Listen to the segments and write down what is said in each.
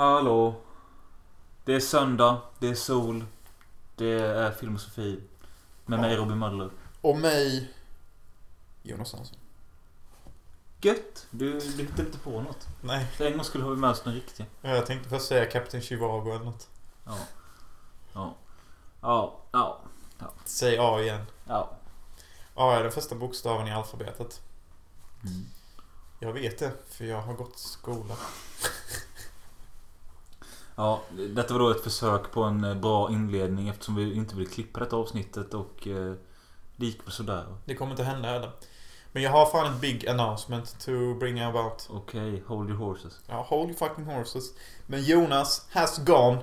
Hallå. Det är söndag, det är sol, det är filosofi. Med Ja. mig Robin Möller. Och mig... Jonas Hansson. Gött! Du, du hittar inte på något. Nej, För en gång skulle ha vi med oss den riktiga. jag tänkte först säga Captain Chivago eller något. Ja. Ja. Ja. Ja. Säg A igen. Ja. A är den första bokstaven i alfabetet. Mm. Jag vet det, för jag har gått skola. Ja, detta var då ett försök på en eh, bra inledning eftersom vi inte vill klippa detta avsnittet och eh, det gick väl sådär. Det kommer inte hända heller. Men jag har fan ett big announcement to bring about. Okej, hold your horses. Ja, hold your fucking horses. Men Jonas has gone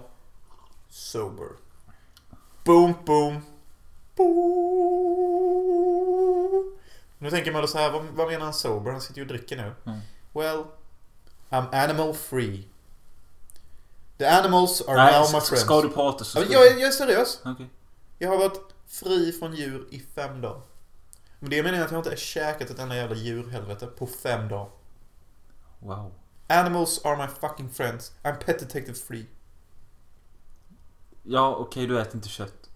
sober. Boom, boom. Boom. Nu tänker man då så här, vad, vad menar han sober? Han sitter ju och dricker nu. Mm. Well, I'm animal free. The animals are Nej, now my friends. ska du prata så ska jag, jag är seriös. Okej. Jag har varit fri från djur i fem dagar. Men det menar jag att jag inte har käkat ett enda jävla djurhelvete på fem dagar. Wow. Animals are my fucking friends. I'm pet detective free. Ja, okej, du äter inte kött.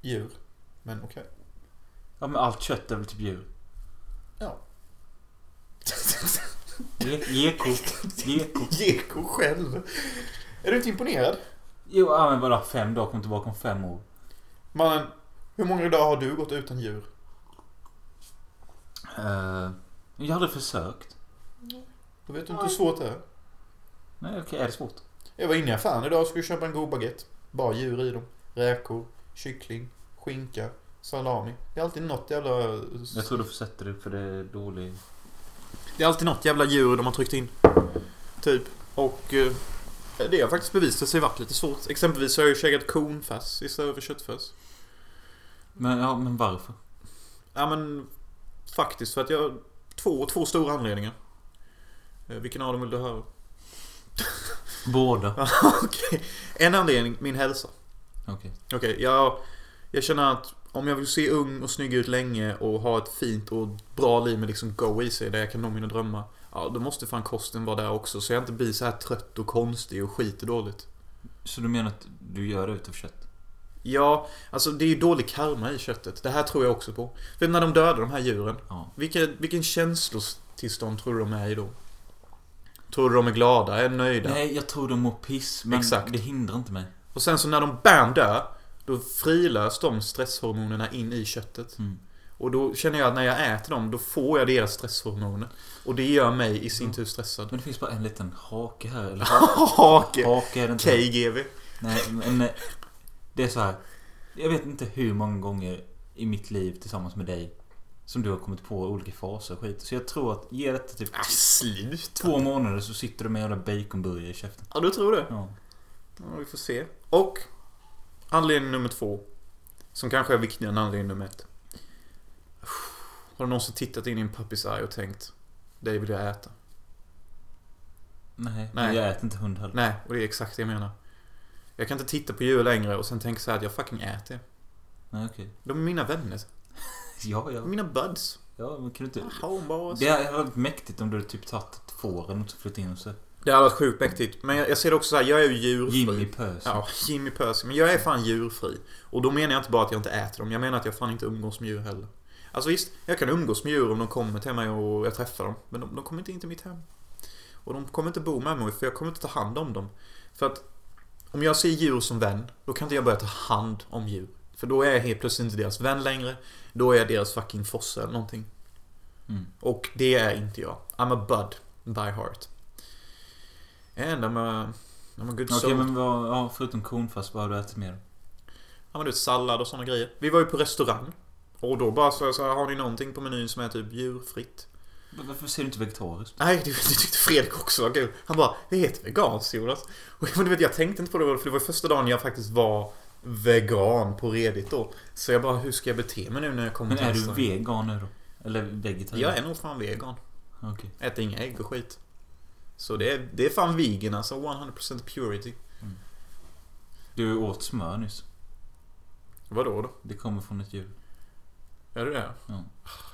Djur. Men okej. Ja, men allt kött är väl typ djur? Ja. Ge- Geko. Geko. Geko själv. Är du inte imponerad? Jo, ja, men bara fem dagar, kom tillbaka om fem år. Mannen, hur många dagar har du gått utan djur? Uh, jag hade försökt. Då vet du inte hur svårt det är. Nej, okej, är det svårt? Jag var inne i affären idag och skulle köpa en god baguette. Bara djur i dem. Räkor, kyckling, skinka, salami. Det är alltid något jävla... Jag tror du får sätta det för det är dålig... Det är alltid något jävla djur de har tryckt in. Typ. Och eh, det har faktiskt bevisat sig varit lite svårt. Exempelvis så har jag ju käkat konfärs istället för köttfärs. Men, ja, men varför? Ja men faktiskt för att jag... Två, två stora anledningar. Eh, Vilken av dem vill du höra? Båda. Okej. En anledning, min hälsa. Okej. Okej, jag, jag känner att om jag vill se ung och snygg ut länge och ha ett fint och bra liv med liksom go i sig där jag kan nå mina drömmar. Ja, då måste fan kosten vara där också så jag inte blir så här trött och konstig och skiter dåligt. Så du menar att du gör det utav kött? Ja, alltså det är ju dålig karma i köttet. Det här tror jag också på. För när de dödar de här djuren, Ja. vilken, vilken känslotillstånd tror du de är i då? Tror du de är glada, är nöjda? Nej, jag tror de mår piss. Men Exakt. det hindrar inte mig. Och sen så när de BAM dör, då frilös de stresshormonerna in i köttet. Mm. Och då känner jag att när jag äter dem, då får jag deras stresshormoner. Och det gör mig i sin Mm. tur stressad. Men det finns bara en liten hake här. Eller Hake! hake är det inte. KGV. Nej, men det är så här. Jag vet inte hur många gånger i mitt liv tillsammans med dig som du har kommit på olika faser och skit. Så jag tror att ge detta typ Ah, slut. två månader så sitter du med en jävla baconburgare i käften. Ja, du tror det? Ja. Ja, vi får se. Och anledning nummer två. Som kanske är viktigare än anledning nummer ett. Har du någonsin tittat in i en puppys eye och tänkt Det vill jag äta? Nej, Nej. Jag äter inte hund heller. Nej, och det är exakt det jag menar. Jag kan inte titta på djur längre och sen tänka så här att jag fucking äter. Nej, okej. De är mina vänner. Ja, ja. Mina buds. Ja, men kan du inte... Homeboys. Det hade varit mäktigt om du typ tagit ett får eller något och flyttat in och så. Det hade varit sjukt mäktigt. Men jag, jag ser det också så här, jag är ju djurfri. Jimmy Pös. Ja, Jimmy Percy. Men jag är fan djurfri. Och då menar jag inte bara att jag inte äter dem. Jag menar att jag fan inte umgås med djur heller. Alltså visst, jag kan umgås med djur om de kommer till mig och jag träffar dem. Men de, de kommer inte in till mitt hem. Och de kommer inte bo med mig för jag kommer inte ta hand om dem. För att om jag ser djur som vän, då kan inte jag börja ta hand om djur. För då är jag helt plötsligt inte deras vän längre. Då är jag deras fucking fosse eller någonting. Mm. Och det är inte jag. I'm a bud by heart. And I'm a, I'm a good Okej, soul. men vad, ja, förutom konfärs, vad har du ätit mer? Ja men du vet sallad och såna grejer. Vi var ju på restaurang. Och då bara så, så här, har ni någonting på menyn som är typ djurfritt? Men Varför ser du inte vegetariskt? Nej, det, det tyckte Fredrik också var kul. Han bara, det heter veganskt Jonas. Och men du vet, jag tänkte inte på det för det var första dagen jag faktiskt var vegan på redigt då. Så jag bara, hur ska jag bete mig nu när jag kommer Men till är du vegan nu då? Eller vegetarian? Jag är nog fan vegan. Okej. Äter inga ägg och skit. Så det är, det är fan vegan alltså, 100% purity. Du åt smör nyss. Vadå då? Det kommer från ett djur. Är det det? Ja.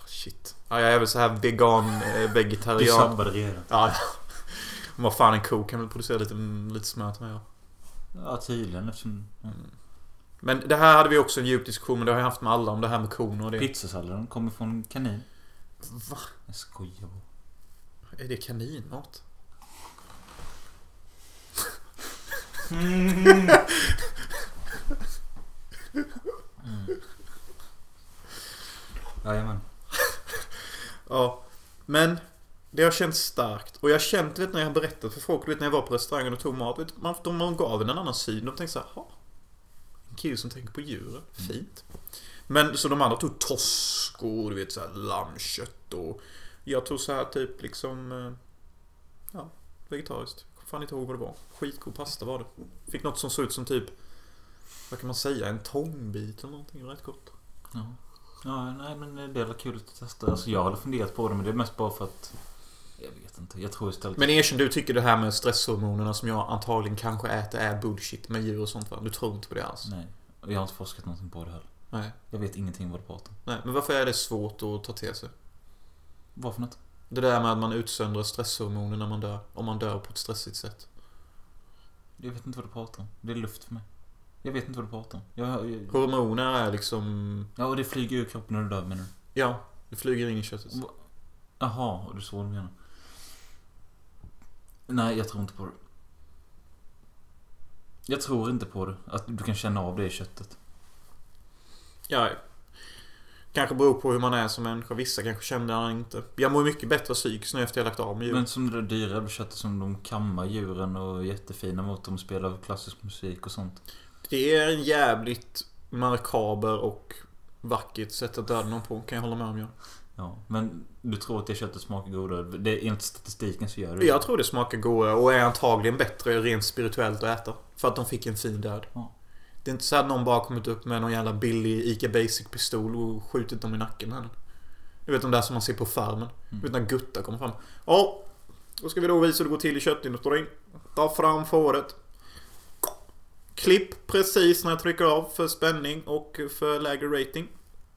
Shit. Ja, jag är väl så här vegan, eh, Du vegetarian. sabbade redan. Ja. Vad fan en ko kan väl producera lite, lite smör till mig ja. Ja, tydligen eftersom... Ja. Men det här hade vi också en djup diskussion men det har jag haft med alla om det här med kon och det. Pizzasalladen kommer från kanin. Va? Jag skojar. Är det kaninmat? Mm. Jajamän. Ja. Men det har känts starkt. Och jag har känt, vet när jag har berättat för folk, vet när jag var på restaurangen och tog mat. Vet, man, de, man gav en annan syn. De tänkte såhär, ha. En kille som tänker på djuren. Fint. Men så de andra tog torsk och du vet såhär lammkött och jag tog så här typ liksom eh, Ja, vegetariskt. Fan inte ihåg vad det var. Skitgod pasta var det. Fick något som såg ut som typ Vad kan man säga? En tångbit eller någonting. Rätt gott. Ja. ja, nej men det är väl kul att testa. Alltså jag har funderat på det men det är mest bara för att... Jag vet inte. Jag tror istället... Men erkänn, du tycker det här med stresshormonerna som jag antagligen kanske äter är bullshit med djur och sånt va? Du tror inte på det alls? Nej. Jag har inte forskat någonting på det heller. Nej. Jag vet ingenting vad du pratar om. Nej, men varför är det svårt att ta till sig? Vad för något? Det där med att man utsöndrar stresshormoner när man dör. Om man dör på ett stressigt sätt. Jag vet inte vad du pratar om. Det är luft för mig. Jag vet inte vad du pratar om. Jag, jag, Hormoner är liksom... ja, och det flyger ur kroppen när du dör menar du? Ja, det flyger in i köttet. Jaha, och du så du menar. Nej, jag tror inte på det. Jag tror inte på det. Att du kan känna av det i köttet. Ja. Kanske beror på hur man är som människa. Vissa kanske känner det inte. Jag mår mycket bättre psykiskt nu efter jag lagt av med djur. Men som det där dyra köttet som de kammar djuren och är jättefina mot dem och spelar klassisk musik och sånt. Det är en jävligt markaber och vackert sätt att döda någon på. Kan jag hålla med om ja. Ja, men du tror att det köttet smakar godare? Det, enligt statistiken så gör det Jag tror det smakar godare och är antagligen bättre rent spirituellt att äta. För att de fick en fin död. Ja. Det är inte så att någon bara kommit upp med någon jävla billig Ica Basic pistol och skjutit dem i nacken än. Du vet de där som man ser på farmen. Du vet när Gutta kommer fram. Ja, då ska vi då visa hur det går till i köttindustrin. Ta fram fåret. Klipp precis när jag trycker av för spänning och för lägre rating.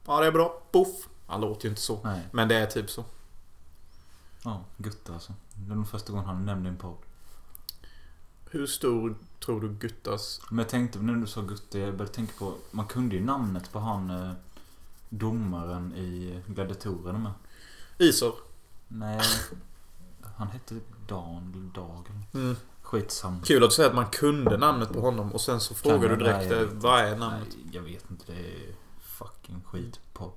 Ja, det är bra. Poff. Han låter ju inte så. Nej. Men det är typ så. Ja, Gutta alltså. Det är nog första gången han nämnde en podd. Hur stor tror du Guttas... Men jag tänkte när du sa Gutta, jag började tänka på... Man kunde ju namnet på han eh, domaren i Gladiatorerna med. Isor. Nej. Han hette Dan eller Dag Mm. Skitsamma. Kul att du säger att man kunde namnet på honom och sen så frågar du direkt Nej, eh, vad är namnet? Nej, jag vet inte. Det är fucking skitpodd.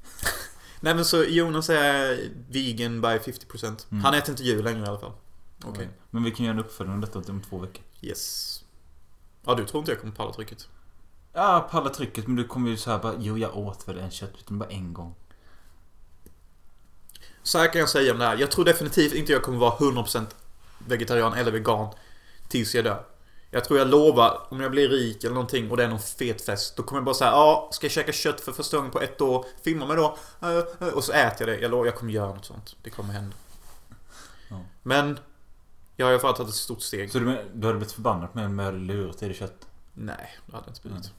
Nej men så Jonas är vegan by 50%. Mm. Han äter inte djur längre i alla fall. Okej. Men vi kan göra en uppföljning av detta om två veckor. Yes. Ja, du tror inte jag kommer palla trycket? Ja, palla trycket. Men du kommer ju såhär bara, jo jag åt väl en köttbit, men bara en gång. Så här kan jag säga om det här. Jag tror definitivt inte jag kommer vara 100% vegetarian eller vegan tills jag dör. Jag tror jag lovar, om jag blir rik eller någonting och det är någon fet fest. Då kommer jag bara säga ja, ska jag käka kött för första gången på ett år? Filma mig då. Eh, eh, Och så äter jag det. Jag lovar, jag kommer göra något sånt. Det kommer hända. Ja. Men, jag har i alla fall tagit ett stort steg. Så du, du hade blivit förbannad på mig om jag hade lurat i dig kött? Nej, det hade jag inte blivit. Mm.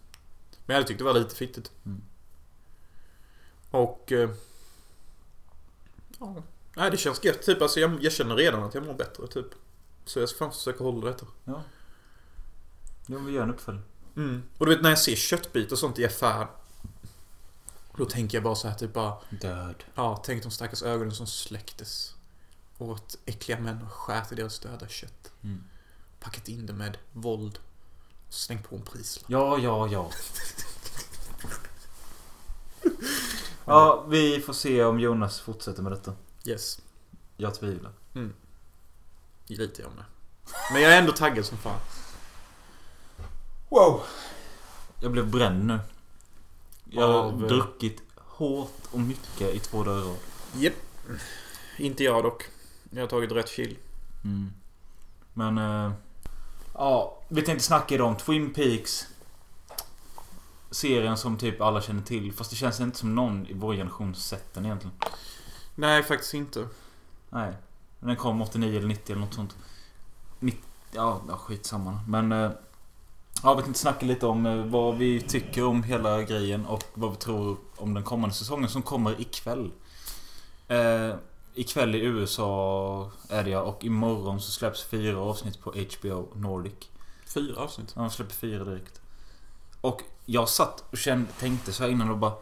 Men jag hade tyckt det var lite fittigt. Mm. Och... Eh, ja. Nej, det känns gött. Typ, alltså, jag, jag känner redan att jag mår bättre, typ. Så jag ska fan försöka hålla detta. Ja. Jo, vi gör en uppföljning. Mm. Och du vet när jag ser köttbitar och sånt i affären. Då tänker jag bara så här typ bara... Död. Ja, tänk de stackars ögonen som släcktes. Och att äckliga män har skärt i deras döda kött. Mm. Packat in det med våld. Och slängt på en prislapp. Ja, ja, ja. ja, vi får se om Jonas fortsätter med detta. Yes. Jag tvivlar. Lite jag med. Men jag är ändå taggad som fan. Wow. Jag blev bränd nu. Jag har Av, druckit hårt och mycket i två dagar i rad. Japp. Inte jag dock. Jag har tagit rätt chill. Mm. Men... eh, ja, vi tänkte snacka idag om Twin Peaks. Serien som typ alla känner till. Fast det känns inte som någon i vår generation sett den egentligen. Nej, faktiskt inte. Nej. Men Den kom 89 eller 90 eller något sånt. 90, ja, ja, skitsamma. Men... eh, Ja, vi tänkte snacka lite om eh, vad vi tycker om hela grejen och vad vi tror om den kommande säsongen som kommer ikväll. Eh, ikväll i USA är det jag och imorgon så släpps fyra avsnitt på HBO Nordic. Fyra avsnitt. Ja, de släpper fyra direkt. Och jag satt och kände, tänkte så här innan och bara...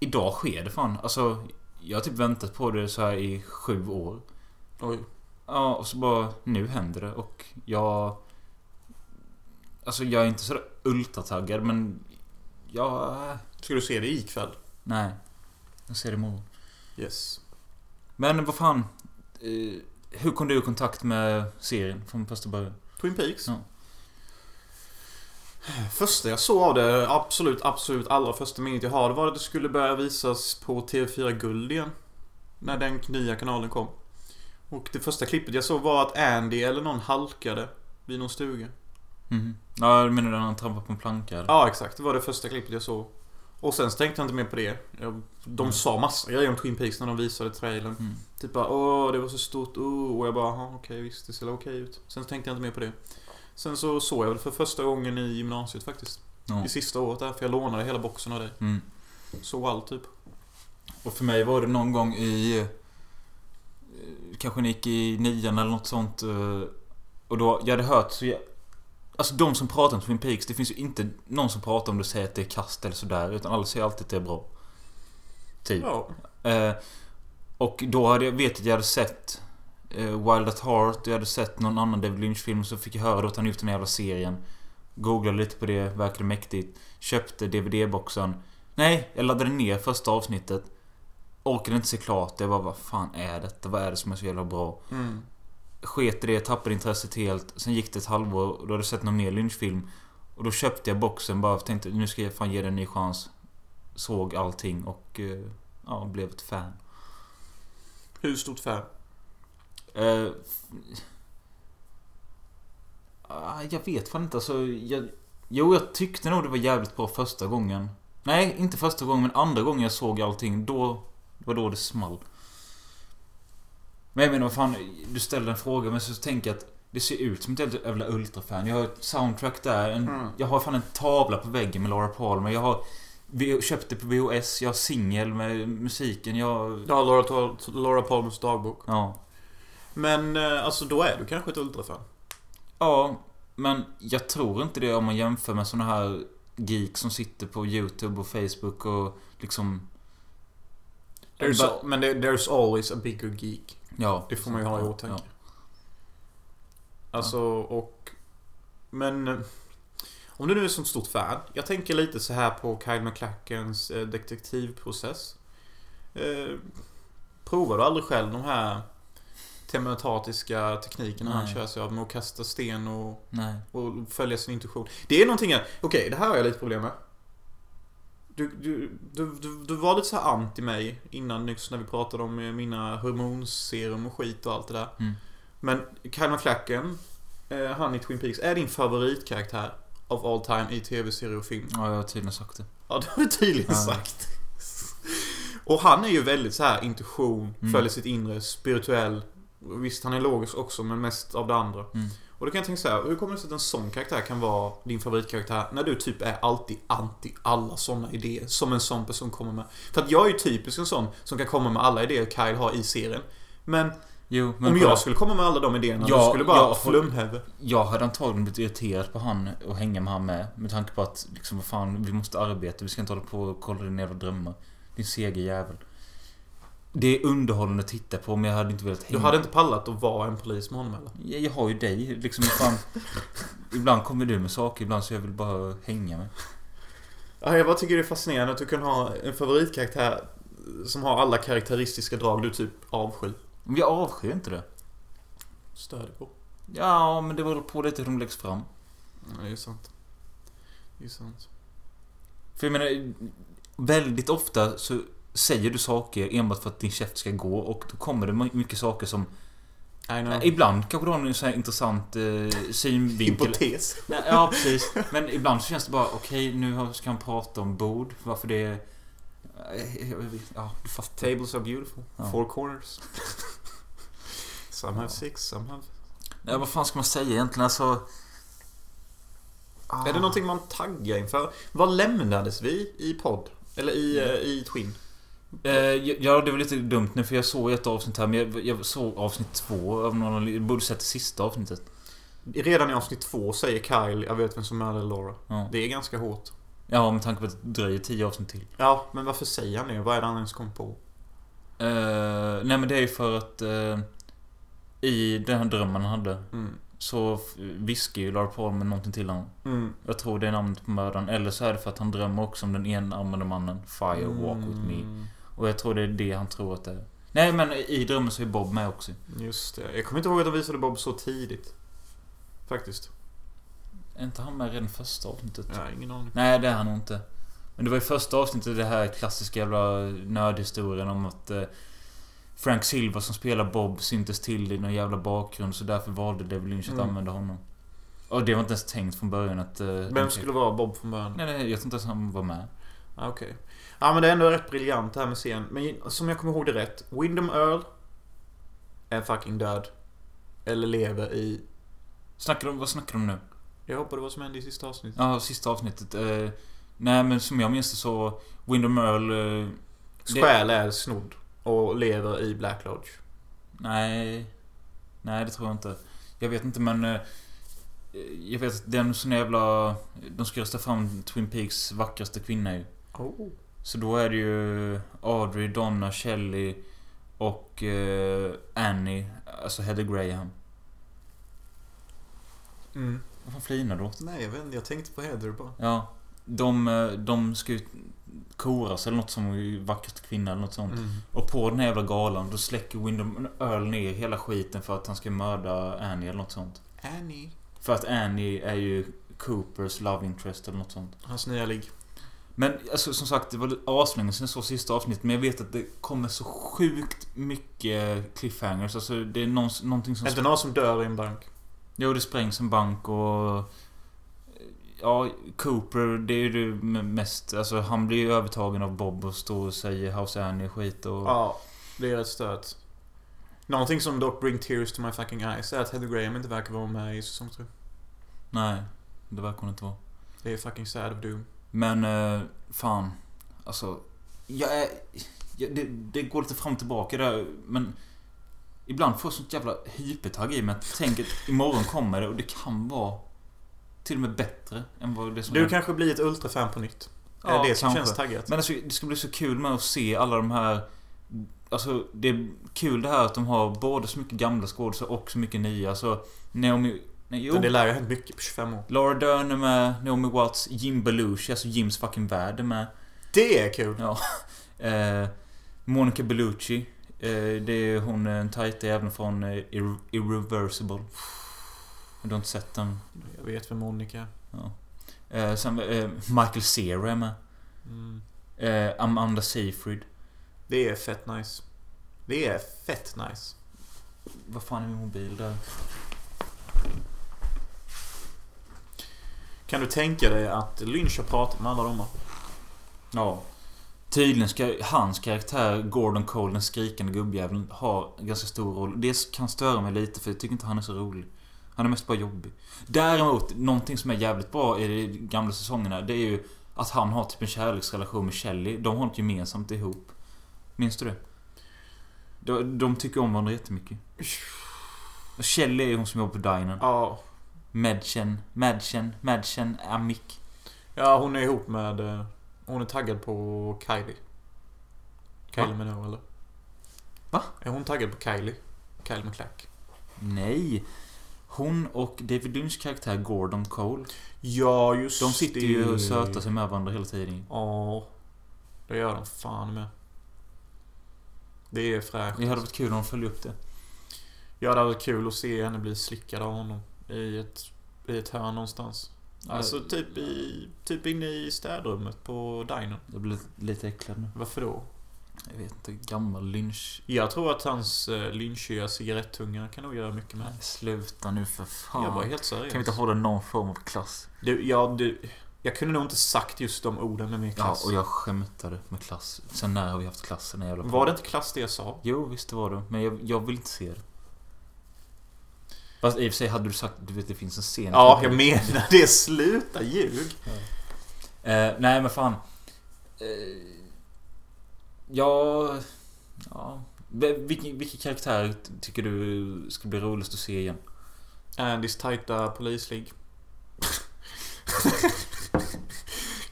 Idag sker det fan. Alltså, jag har typ väntat på det så här i sju år. Oj. Ja, och så bara... Nu händer det och jag... Alltså jag är inte sådär ultrataggad men... Jag... Ska du se det ikväll? Nej. Jag ser det imorgon. Yes. Men vad fan. Eh, hur kom du i kontakt med serien från första början? Twin Peaks? Ja. Första jag såg av det, absolut, absolut allra första minnet jag har, det var att det skulle börja visas på TV4 Guld igen. När den nya kanalen kom. Och det första klippet jag såg var att Andy eller någon halkade vid någon stuga. Mhm. Ja, du menar när han trampade på en planka? eller? Ja, exakt. Det var det första klippet jag såg. Och sen så tänkte jag inte mer på det. Jag, de Mm. sa massa grejer om Twin Peaks när de visade trailern. Mm. Typ bara åh, det var så stort, oh. Och jag bara, "Jaha, okej visst, det ser okej ut. Sen så tänkte jag inte mer på det. Sen så såg jag väl för första gången i gymnasiet faktiskt. Ja. I sista året där, för jag lånade hela boxen av dig. Mm. Såg allt typ. Och för mig var det någon gång i... eh, Kanske ni gick i nian eller något sånt. eh, Och då, jag hade hört så jag, Alltså de som pratar om Twin Peaks, det finns ju inte någon som pratar om det och säger att det är kast eller sådär. Utan alla säger alltid att det är bra. Typ. Ja. Eh, och då hade jag, vet jag att jag hade sett eh, Wild at Heart, jag hade sett någon annan David Lynch-film, så fick jag höra då att han gjort den här jävla serien. Googlade lite på det, verkade mäktigt. Köpte DVD-boxen. Nej, jag laddade ner första avsnittet. Orkade inte se klart det. Jag bara, vad fan är detta? Vad är det som är så jävla bra? Mm. Sket det, tappade intresset helt. Sen gick det ett halvår och då hade jag sett någon mer Lynch-film. Och då köpte jag boxen bara för tänkte nu ska jag fan ge den en ny chans. Såg allting och eh, ja, blev ett fan. Hur stort fan? Ah, jag vet fan inte. Alltså, jag, jo, jag tyckte nog det var jävligt bra första gången. Nej, inte första gången, men andra gången jag såg allting. Då var då det small. Men jag menar, vad fan. Du ställde en fråga, men så tänker jag att det ser ut som ett helt jävla ultrafan. Jag har ett soundtrack där. En, Mm. Jag har fan en tavla på väggen med Laura Palmer. Jag har vi köpte på VHS. Jag har singel med musiken. Jag... Ja, Laura, Laura Palmers dagbok. Ja. Men eh, alltså då är du kanske ett ultrafan. Ja, men jag tror inte det om man jämför med såna här geeks som sitter på YouTube och Facebook och liksom... There's al- men det, there's always a bigger geek. Ja. Det får man ju ha i åtanke. Ja. Alltså, och... Men... eh, Om du nu är så stort fan. Jag tänker lite så här på Kyle MacLachans eh, detektivprocess. Eh, provar du aldrig själv de här telepatiska teknikerna han Nej. kör sig av med att kasta sten och, och följa sin intuition? Det är någonting jag... Okej, det här har jag lite problem med. Du, du, du, du, du var lite så anti mig innan nyss när vi pratade om eh, mina hormonserum och skit och allt det där. Mm. Men Kyle MacLachlan, eh, han i Twin Peaks, är din favoritkaraktär of all time i tv-serie och film? Ja, jag har tydligen sagt det. Ja, det har du tydligen Ja. sagt. Och han är ju väldigt så här intuition, Mm. följer sitt inre, spirituell. Visst, han är logisk också, men mest av det andra. Mm. Och då kan jag tänka så här, hur kommer det sig att en sån karaktär kan vara din favoritkaraktär när du typ är alltid anti alla såna idéer som en sån person kommer med? För att jag är ju typiskt en sån som kan komma med alla idéer Kyle har i serien. Men, Jo, men om jag skulle komma med alla de idéerna, Ja, då skulle bara ja, flumhuvud. Jag hade antagligen blivit irriterad på han och hänga med han med. Med tanke på att liksom, vad fan, vi måste arbeta. Vi ska inte hålla på och kolla dina jävla drömmar. Din sega jävel. Det är underhållande att titta på, men jag hade inte velat Du hänga. hade inte pallat att vara en polis med honom eller? Jag, jag har ju dig. Liksom, fan. ibland kommer du med saker, ibland så jag vill bara hänga med. Ja, jag bara tycker det är fascinerande att du kan ha en favoritkaraktär som har alla karaktäristiska drag du typ avskyr. Men jag avskyr inte det. Stör dig på. Ja, men det beror på lite hur de läggs fram. Ja, det är sant. Det är sant. För jag menar, väldigt ofta så säger du saker enbart för att din käft ska gå och då kommer det mycket saker som... Know. Ibland kanske du har en sån här intressant eh, synvinkel. Hypotes. Nej, Ja, precis. Men ibland så känns det bara, okej, nu har- ska han prata om bord. Varför det... eh, Ja, du fattar. Tables are beautiful. Ja. Four corners. some have six, some have... Nej, vad fan ska man säga egentligen? Alltså... Ah. Är det någonting man taggar inför? Vad lämnades vi i podd? Eller i, eh, i Twin? Eh, ja, det var lite dumt nu för jag såg ett avsnitt här men jag, jag såg avsnitt två av någon Jag borde sett det sista avsnittet. Redan i avsnitt två säger Kyle, jag vet vem som mördade Laura. Ja. Det är ganska hårt. ja, med tanke på att det dröjer tio avsnitt till. Ja, men varför säger han det? Vad är det han ens kom på? Eh, nej men det är ju för att eh, I den här drömmen han hade Mm. Så viskar ju Laura Palmer någonting till honom. Mm. Jag tror det är namnet på mördaren. Eller så är det för att han drömmer också om den enarmade mannen. Fire walk with me. Och jag tror det är det han tror att det är. Nej men i drömmen så är Bob med också. Just det. Jag kommer inte ihåg att de visade Bob så tidigt. Faktiskt. Är inte han med redan första avsnittet? Ja, ingen aning. Nej det är han nog inte. Men det var i första avsnittet det här klassiska jävla nördhistorien om att eh, Frank Silva som spelar Bob syntes till i någon jävla bakgrund så därför valde David Lynch att Mm. använda honom. Och det var inte ens tänkt från början att... eh, Vem skulle vara Bob från början? Nej, nej, jag tror inte ens han var med. Ah, Okej. Ja men det är ändå rätt briljant det här med scen. Men som jag kommer ihåg det rätt. Wyndham Earl är fucking död. Eller lever i... Snackar de, vad snackar de nu? Jag hoppar det vad som hände i sista avsnittet. Ja, sista avsnittet. Eh, nej, men som jag minns det så... Windham Earl... Eh, Själ är snodd. Och lever i Black Lodge. nej... Nej, det tror jag inte. Jag vet inte, men... Eh, jag vet att den sån jävla... De ska rösta fram Twin Peaks vackraste kvinna ju. Oh. Så då är det ju Audrey, Donna, Shelley och eh, Annie. Alltså Heather Graham. Mm. Vad fan flinar du åt? Nej jag vet inte, jag tänkte på Heather bara. Ja. De, eh, de ska ju koras eller något som vackraste kvinna eller något sånt. Mm. Och på den här jävla galan då släcker Wyndham Earl ner hela skiten för att han ska mörda Annie eller något sånt. Annie. För att Annie är ju Coopers love interest eller något sånt. Hans nya ligg. Men alltså, som sagt, det var aslänge sen jag såg sista avsnittet. Men jag vet att det kommer så sjukt mycket cliffhangers. Alltså det är någon, någonting som... Är det någon som dör i en bank? Jo, det sprängs en bank och... Ja, Cooper, det är ju det mest... Alltså han blir ju övertagen av Bob och står och säger House Annie och skit och... Ja, det är rätt stört. Någonting som dock bring tears to my fucking eyes är att Heather Graham inte verkar vara med i säsong 3. Nej, det verkar hon inte vara. Det är fucking sad of doom. Men, eh, fan. Alltså, jag är... Jag, det, det går lite fram och tillbaka där, men... Ibland får jag sånt jävla hypertagg i mig att tänk att imorgon kommer det och det kan vara till och med bättre än vad det som Du är. kanske blir ett ultrafan på nytt. Ja, det det som kanske. känns taggat? Men alltså, det ska bli så kul med att se alla de här... Alltså, det är kul det här att de har både så mycket gamla skådespelare och så mycket nya. Alltså, Naomi... Nej, jo. Men det lär ju ha hänt mycket på 25 år. Laura Dern är med, Naomi Watts, Jim Belushi, alltså Jims fucking värld är med. Det är kul! Ja. Eh, Monica Bellucci. Eh, det är hon eh, den tajta jäveln från eh, Irre- Irreversible. Du har inte sett den? Jag vet vem Monica är. Ja. Eh, sen eh, Michael Cera är med. mm. Eh, Amanda Seyfried. Det är fett nice. Det är fett nice. Vad fan är min mobil där? Kan du tänka dig att Lynch har pratat med alla dem? Ja. Tydligen ska hans karaktär, Gordon Cole, den skrikande gubbjäveln, ha ganska stor roll. Det kan störa mig lite för jag tycker inte han är så rolig. Han är mest bara jobbig. Däremot, någonting som är jävligt bra i de gamla säsongerna, det är ju att han har typ en kärleksrelation med Shelley. De har något gemensamt ihop. Minns du det? De, de tycker om varandra jättemycket. Och Shelley är ju hon som jobbar på dinern. Ja. Madchen, Madchen, Madchen, Amik. Ja, hon är ihop med... eh, Hon är taggad på Kylie. Kylie Va? Minogue, eller? Va? Är hon taggad på Kylie? Kylie McClack. Nej. Hon och David Lynchs karaktär Gordon Cole. Ja, just De sitter det. ju och sötar sig med varandra hela tiden. Ja. Det gör de fan med. Det är fräscht. Det hade varit kul om de följde upp det. Ja, det hade varit kul att se henne bli slickad av honom. I ett, i ett hörn någonstans. Alltså typ i... Typ inne i städrummet på dinern. Jag blir lite äcklad nu. Varför då? Jag vet inte. Gammal Lynch. Jag tror att hans uh, lynchiga cigarettungar kan nog göra mycket med. Nej, sluta nu för fan. Jag var helt seriös. Kan vi inte hålla någon form av klass? Du, ja, du... Jag kunde nog inte sagt just de orden med min Ja, klass. och jag skämtade med klass. Sen när har vi haft klass? Den jävla Var det inte klass det jag sa? Jo, visst det var det. Men jag, jag vill inte se det. Fast i och för sig hade du sagt du vet det finns en scen. Ja, jag menar det. Sluta ljug. Eh, nej men fan. Eh, Ja... Ja... Vilka, vilka karaktärer tycker du ska bli roligast att se igen? Andys tajta polisligg.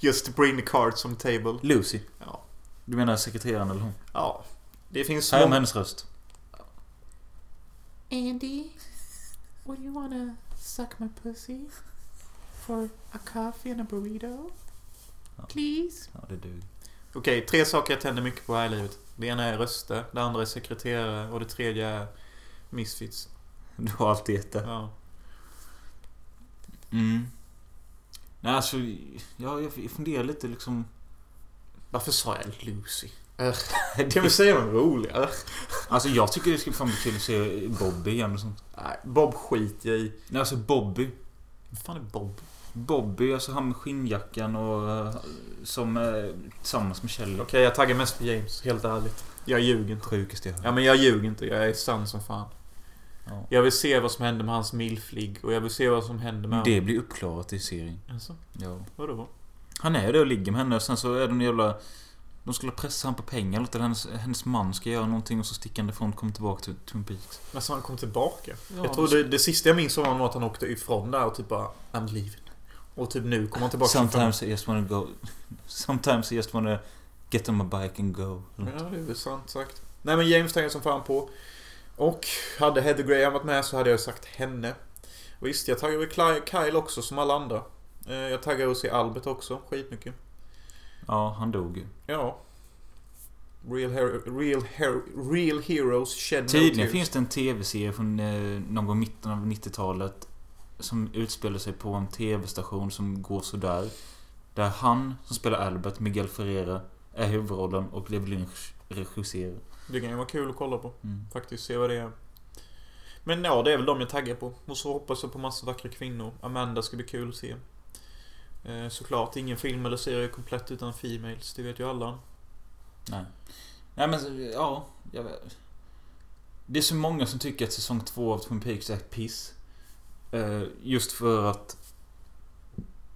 Just to bring the cards on the table. Lucy? Ja. Du menar sekreteraren eller hon? Ja. Det finns Här är hennes röst. Andy, would you wanna suck my pussy? For a coffee and a burrito? Ja. Please? Ja, det duger. Okej, tre saker jag tänder mycket på här i livet. Det ena är röster, det andra är sekreterare och det tredje är Misfits. Du har alltid gett det. Ja. Mm. Nej, alltså... Ja, jag funderar lite liksom... Varför sa jag Lucy? Kan vi säga något roligare? Alltså jag tycker det ska fan bli kul att se Bobby igen och sånt. Nej, Bob skiter jag i. Nej, alltså Bobby. Vad fan är Bob? Bobby, alltså han med skinnjackan och... eh, Som är tillsammans med Kjell. Okej, jag taggar mest på James, helt ärligt. Jag ljuger inte. Sjukaste jag. Ja, men jag ljuger inte. Jag är sann som fan. Ja. Jag vill se vad som händer med hans milfligg och jag vill se vad som händer med... Det blir uppklarat i serien. Alltså, Ja. vadå? Han är där och ligger med henne och sen så är det en jävla... De skulle pressa han på pengar eller hennes, hennes man ska göra någonting och så sticker han därifrån och kommer tillbaka till Twin Peaks. Men så han kom tillbaka? Ja, jag tror det, det sista jag minns var att han åkte ifrån där och typ bara I'm leaving. Och typ nu kommer han tillbaka. Sometimes I just wanna go... Sometimes I just wanna get on my bike and go. Ja, det är väl sant sagt. Nej men James tänkte som fan på. Och hade Heather Graham varit med så hade jag sagt henne. Och visst, jag taggar väl Kyle också som alla andra. Eh, Jag taggar att se Albert också, skitmycket. Ja, han dog ju. Ja. Real, hero, real, hero, real Heroes Shed Tydligen finns det en tv-serie från eh, någon gång mitten av 90-talet som utspelar sig på en tv-station som går sådär. Där han som spelar Albert, Miguel Ferreira, är huvudrollen och David Lynch regisserar. Det kan ju vara kul att kolla på. Mm. Faktiskt, se vad det är. Men ja, det är väl de jag taggar på. Och så hoppas jag på massa vackra kvinnor. Amanda ska bli kul att se. Eh, såklart, ingen film eller serie är komplett utan females. Det vet ju alla. Nej. Nej men, ja. Jag vet. Det är så många som tycker att säsong två av Twin Peaks är piss. Eh, just för att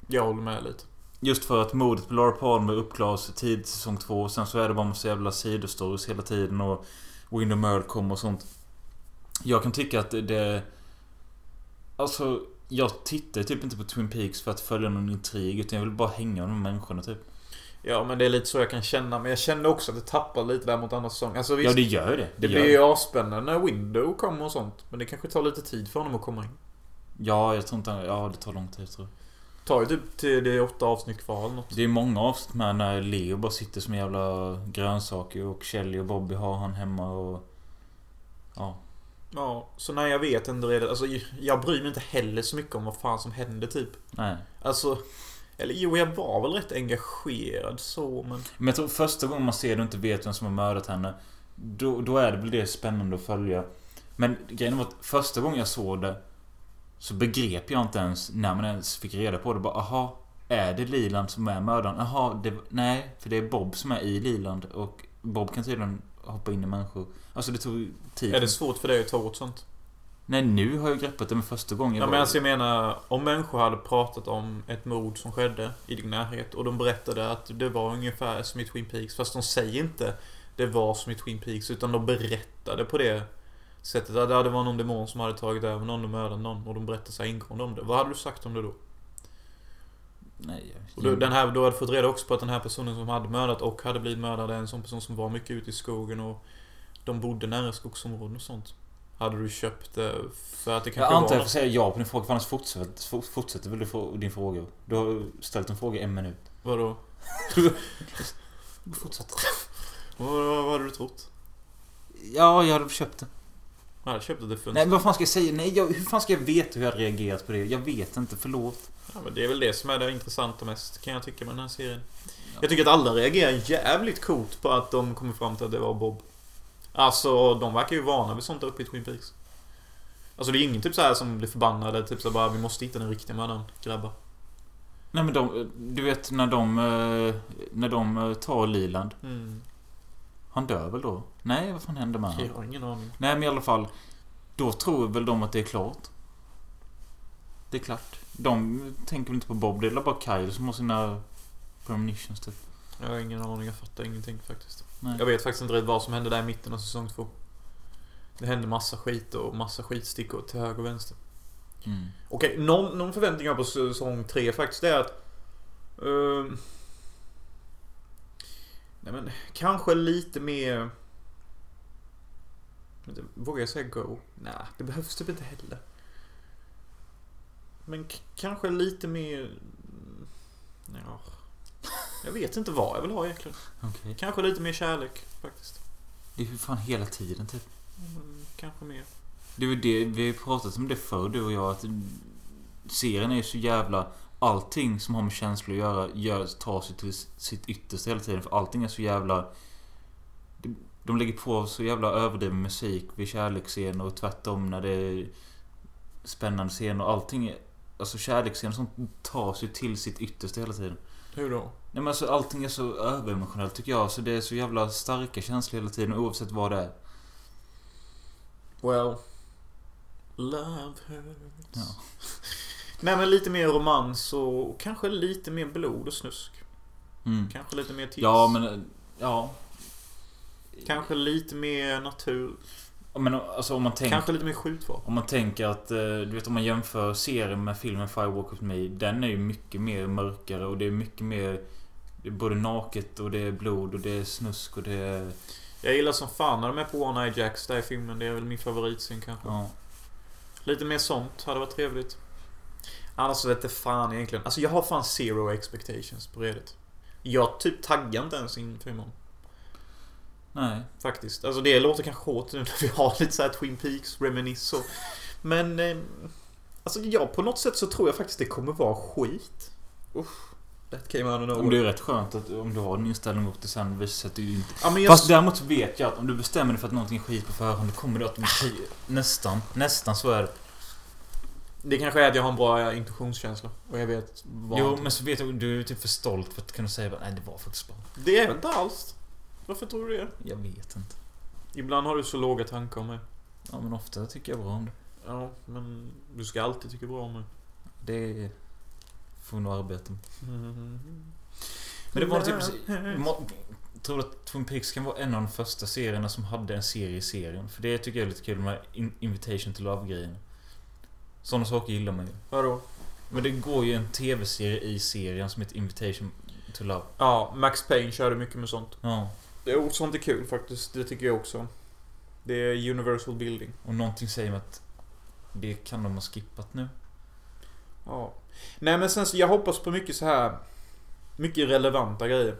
Jag håller med lite. Just för att mordet på Laura Palmer uppklaras i säsong två och sen så är det bara massa jävla sidostories hela tiden och Window Merle kommer och sånt. Jag kan tycka att det... Alltså, jag tittar typ inte på Twin Peaks för att följa någon intrig utan jag vill bara hänga med de människorna typ. Ja, men det är lite så jag kan känna. Men jag kände också att det tappar lite där mot andra säsonger. Alltså visst, Ja, det gör det. det gör blir ju asspännande när Window kommer och sånt. Men det kanske tar lite tid för honom att komma in. Ja, jag tror inte... Ja, det tar lång tid tror jag. Tar ju typ till det är åtta avsnitt kvar eller något. Det är många avsnitt med när Leo bara sitter som en jävla grönsak och Kelly och Bobby har han hemma och... Ja. Ja, så när jag vet inte redan. Alltså jag bryr mig inte heller så mycket om vad fan som händer typ. Nej. Alltså... Eller jo, jag var väl rätt engagerad så, men... Men jag tror första gången man ser det och inte vet vem som har mördat henne Då, då är det väl det spännande att följa Men grejen var att första gången jag såg det Så begrep jag inte ens när man ens fick reda på det bara aha Är det Liland som är mördaren? Aha, det, nej för det är Bob som är i Liland och Bob kan tydligen hoppa in i människor Alltså det tog tid Är det svårt för dig att ta åt sånt? Nej nu har jag greppat det men första gången Ja, men alltså jag menar, om människor hade pratat om ett mord som skedde i din närhet och de berättade att det var ungefär som i Twin Peaks, fast de säger inte det var som i Twin Peaks, utan de berättade på det sättet. Att det var någon demon som hade tagit över någon och mördat någon och de berättade så här ingående om det. Vad hade du sagt om det då? Nej, Och då, den här, då hade fått reda också på att den här personen som hade mördat och hade blivit mördad är en sån person som var mycket ute i skogen och de bodde nära skogsområden och sånt. Hade du köpt det för att det Jag kanske antar var jag får säga ja på din fråga för annars fortsätter, fortsätter väl du få din fråga Du har ställt en fråga i en minut Vadå? Fortsätt Vad, vad, vad hade du trott? Ja, jag hade köpt det. Jag hade köpt det för en Nej, men vad fan ska jag säga? Nej, jag, hur fan ska jag veta hur jag hade reagerat på det? Jag vet inte, förlåt. Ja, men det är väl det som är det intressanta mest, kan jag tycka med den här serien. Jag tycker att alla reagerar jävligt coolt på att de kommer fram till att det var Bob. Alltså, de verkar ju vana vid sånt där uppe i Twin Peaks. Alltså det är ingen typ så här som blir förbannade, typ så bara vi måste hitta den riktiga mördaren, grabbar. Nej men de, du vet när de, eh, när de eh, tar Liland. Mm. Han dör väl då? Nej, vad fan händer med Jag honom? har ingen aning. Nej men i alla fall. Då tror väl de att det är klart. Det är klart. De tänker väl inte på Bob. Det är bara Kyle som har sina premonitions typ. Jag har ingen aning, jag fattar ingenting faktiskt. Nej. Jag vet faktiskt inte riktigt vad som hände där i mitten av säsong två. Det hände massa skit och massa skitstickor till höger och vänster. Mm. Okej, någon, någon förväntning jag har på säsong tre faktiskt är att... ehm, nej men, kanske lite mer... Vågar jag säga go? Nej, det behövs typ inte heller. Men kanske lite mer... Ja, jag vet inte vad jag vill ha egentligen. Okej. Kanske lite mer kärlek faktiskt. Det är ju fan hela tiden typ. Mm, kanske mer. Det är det, vi har ju pratat om det förr du och jag att serien är så jävla... Allting som har med känslor att göra gör, tar sig till sitt yttersta hela tiden för allting är så jävla... de- lägger på så jävla överdriven musik vid kärleksscener och tvärtom när det är spännande scener och allting är... Alltså kärleksscener som tar sig till sitt yttersta hela tiden. Hur då? Nej men alltså allting är så överemotionellt tycker jag. Så det är så jävla starka känslor hela tiden oavsett vad det är. Well. Love hurts. Ja. Nej men lite mer romans och kanske lite mer blod och snusk. Mm. Kanske lite mer tips. Ja men... Ja. Kanske lite mer natur. Men alltså om man tänker... Kanske lite mer skjutvapen. Om man tänker att, eh, du vet om man jämför serien med filmen Firewalk with Me. Den är ju mycket mer mörkare och det är mycket mer... Det är både naket och det är blod och det är snusk och det är... Jag gillar som fan när de är på One Eye Jacks där i filmen. Det är väl min favoritscen kanske. Ja. Lite mer sånt hade varit trevligt. Annars så vet fan egentligen. Alltså jag har fan zero expectations på Reddit. Jag typ taggar inte ens inför imorgon. Nej. Faktiskt. Alltså det låter kanske hårt nu när vi har lite så här Twin Peaks reminisce och... Men... Eh, alltså ja, på något sätt så tror jag faktiskt det kommer vara skit. Usch. That came out of Om nowhere. det är rätt skönt att om du har den inställningen och det sen visar att du inte... Ja, men jag... Fast däremot vet jag att om du bestämmer dig för att någonting är skit på förhand, då kommer det automatik... Nästan. Nästan så är det. Det kanske är att jag har en bra intuitionskänsla. Och jag vet vad... Jo, men så vet jag du är typ för stolt för att kunna säga att nej, det var faktiskt bra. Det är inte alls. Varför tror du det? Jag vet inte. Ibland har du så låga tankar om mig. Ja, men ofta tycker jag bra om det. Ja, men du ska alltid tycka bra om mig. Det får vi nog arbeta med. Mm. Men det var typ... Tror du att Twin Peaks kan vara en av de första serierna som hade en serie i serien? För det tycker jag är lite kul med in- Invitation to Love-grejen. Sådana saker gillar man ju. Vadå? Men det går ju en TV-serie i serien som heter Invitation to Love. Ja, Max Payne körde mycket med sånt. Ja. Jo, sånt är kul faktiskt. Det tycker jag också. Det är universal building. Och någonting säger mig att det kan de ha skippat nu. Ja. Nej men sen så, jag hoppas på mycket så här Mycket relevanta grejer.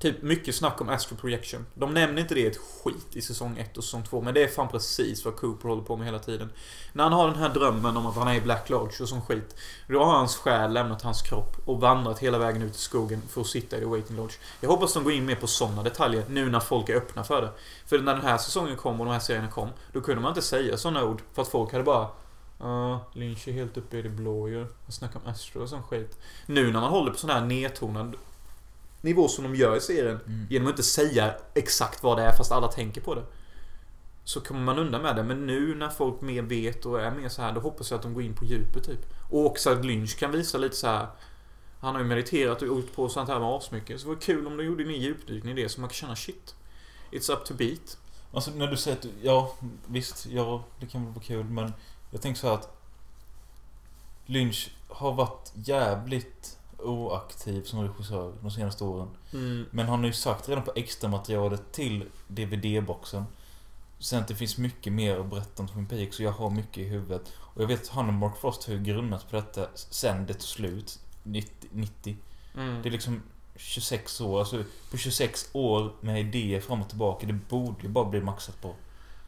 Typ mycket snack om Astro Projection. De nämner inte det ett skit i säsong 1 och säsong 2, men det är fan precis vad Cooper håller på med hela tiden. När han har den här drömmen om att han är i Black Lodge och sån skit. Då har hans själ lämnat hans kropp och vandrat hela vägen ut i skogen för att sitta i The Waiting Lodge. Jag hoppas de går in mer på sådana detaljer nu när folk är öppna för det. För när den här säsongen kom och de här serierna kom, då kunde man inte säga sådana ord. För att folk hade bara Ja, Lynch är helt uppe i det blå ju. Han snackar om Astro och sån skit. Nu när man håller på sån här nedtonad nivå som de gör i serien. Mm. Genom att inte säga exakt vad det är fast alla tänker på det. Så kommer man undan med det. Men nu när folk mer vet och är mer så här, då hoppas jag att de går in på djupet typ. Och också att Lynch kan visa lite så här. Han har ju mediterat och gjort på sånt här med asmycket. Så det var kul om de gjorde en djupdykning i det så man kan känna shit. It's up to beat. Alltså när du säger att ja visst, ja det kan väl vara kul men jag tänker så här att Lynch har varit jävligt oaktiv som regissör de senaste åren. Mm. Men han har ju sagt redan på extra materialet till DVD-boxen Sen att det finns mycket mer att berätta om Twin Peaks och jag har mycket i huvudet. Och jag vet att han och Mark Frost har ju grunnat på detta sen det tog slut. 90. 90. Mm. Det är liksom 26 år. Alltså på 26 år med idéer fram och tillbaka. Det borde ju bara bli maxat på.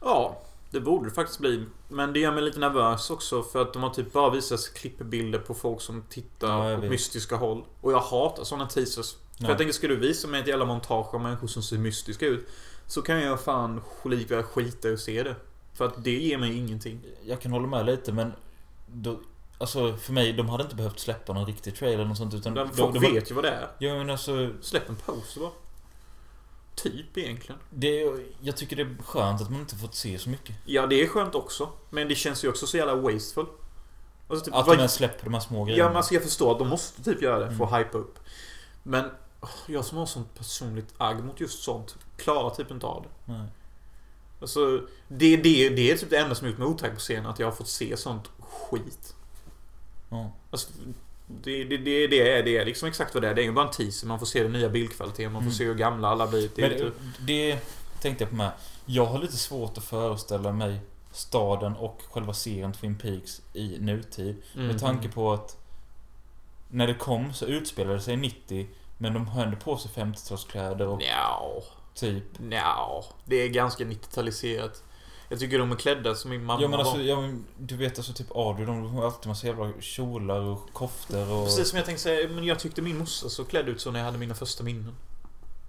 Ja, det borde det faktiskt bli. Men det gör mig lite nervös också för att de har typ bara visat klippbilder på folk som tittar Ja, åt mystiska håll. Och jag hatar sådana teasers. För Ja. jag tänker, ska du visa mig ett jävla montage av människor som ser mystiska ut Så kan jag fan lika skita att se det. För att det ger mig ingenting. Jag kan hålla med lite men... Då, alltså för mig, de hade inte behövt släppa någon riktig trailer eller något sånt utan... De, de, folk de, vet ju vad det är. Ja men alltså... Släpp en poster bara. Typ egentligen. Det, jag tycker det är skönt att man inte fått se så mycket. Ja, det är skönt också. Men det känns ju också så jävla wasteful. Alltså, typ, Att vad- de släpper de här små Ja, grejerna. men alltså jag förstår att de måste typ göra det för att Mm. hypa upp. Men Jag som har sånt personligt agg mot just sånt klarar typ inte av det. Nej. Alltså, det, det, det är typ det enda som gjort mig otaggad på scenen. Att jag har fått se sånt skit. Ja. Alltså, det, det, det, det, är, det är liksom exakt vad det är. Det är ju bara en teaser. Man får se den nya bildkvaliteten. Man får Mm. se hur gamla alla blir. Men lite, det tänkte jag på med. Jag har lite svårt att föreställa mig staden och själva serien Twin Peaks i nutid. mm. Med tanke på att när det kom så utspelade det sig 90 men de hade på sig 50-talskläder och Nja, typ... nja. Det är ganska 90-taliserat. Jag tycker de är klädda som min mamma Ja men alltså, var. ja, men du vet alltså typ Audrey, de har alltid massa jävla kjolar och koftor och... Precis som jag tänkte säga, men jag tyckte min morsa så klädd ut så när jag hade mina första minnen.